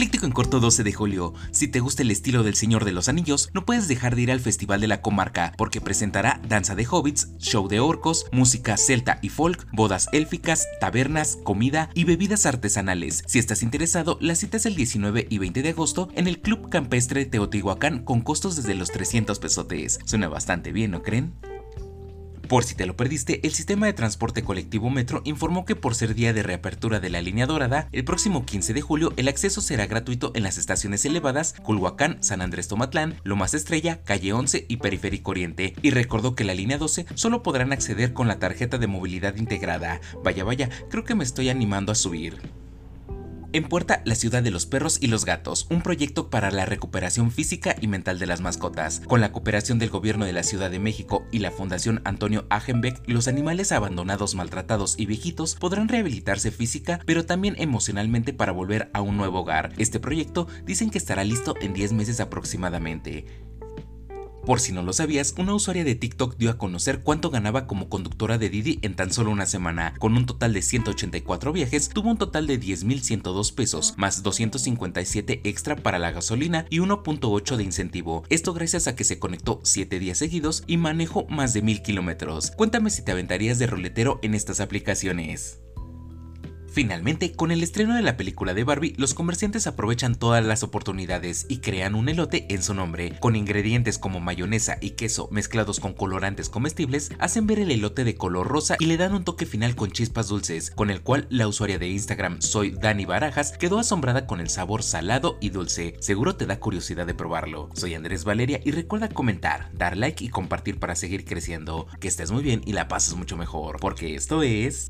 Ecléctico en corto 12 de julio. Si te gusta el estilo del Señor de los Anillos, no puedes dejar de ir al Festival de la Comarca, porque presentará danza de hobbits, show de orcos, música celta y folk, bodas élficas, tabernas, comida y bebidas artesanales. Si estás interesado, la cita es el 19 y 20 de agosto en el Club Campestre Teotihuacán con costos desde los 300 pesotes. Suena bastante bien, ¿no creen? Por si te lo perdiste, el sistema de transporte colectivo Metro informó que por ser día de reapertura de la línea dorada, el próximo 15 de julio el acceso será gratuito en las estaciones elevadas Culhuacán, San Andrés Tomatlán, Lomas Estrella, Calle 11 y Periférico Oriente, y recordó que la línea 12 solo podrán acceder con la tarjeta de movilidad integrada. Vaya vaya, creo que me estoy animando a subir. En Puerta, la ciudad de los perros y los gatos, un proyecto para la recuperación física y mental de las mascotas. Con la cooperación del gobierno de la Ciudad de México y la Fundación Antonio Agenbeck, los animales abandonados, maltratados y viejitos podrán rehabilitarse física, pero también emocionalmente para volver a un nuevo hogar. Este proyecto dicen que estará listo en 10 meses aproximadamente. Por si no lo sabías, una usuaria de TikTok dio a conocer cuánto ganaba como conductora de Didi en tan solo una semana. Con un total de 184 viajes, tuvo un total de 10.102 pesos, más 257 extra para la gasolina y 1.8 de incentivo. Esto gracias a que se conectó 7 días seguidos y manejó más de 1000 kilómetros. Cuéntame si te aventarías de roletero en estas aplicaciones. Finalmente, con el estreno de la película de Barbie, los comerciantes aprovechan todas las oportunidades y crean un elote en su nombre, con ingredientes como mayonesa y queso mezclados con colorantes comestibles, hacen ver el elote de color rosa y le dan un toque final con chispas dulces, con el cual la usuaria de Instagram Soy Dani Barajas quedó asombrada con el sabor salado y dulce. Seguro te da curiosidad de probarlo. Soy Andrés Valeria y recuerda comentar, dar like y compartir para seguir creciendo. Que estés muy bien y la pases mucho mejor, porque esto es...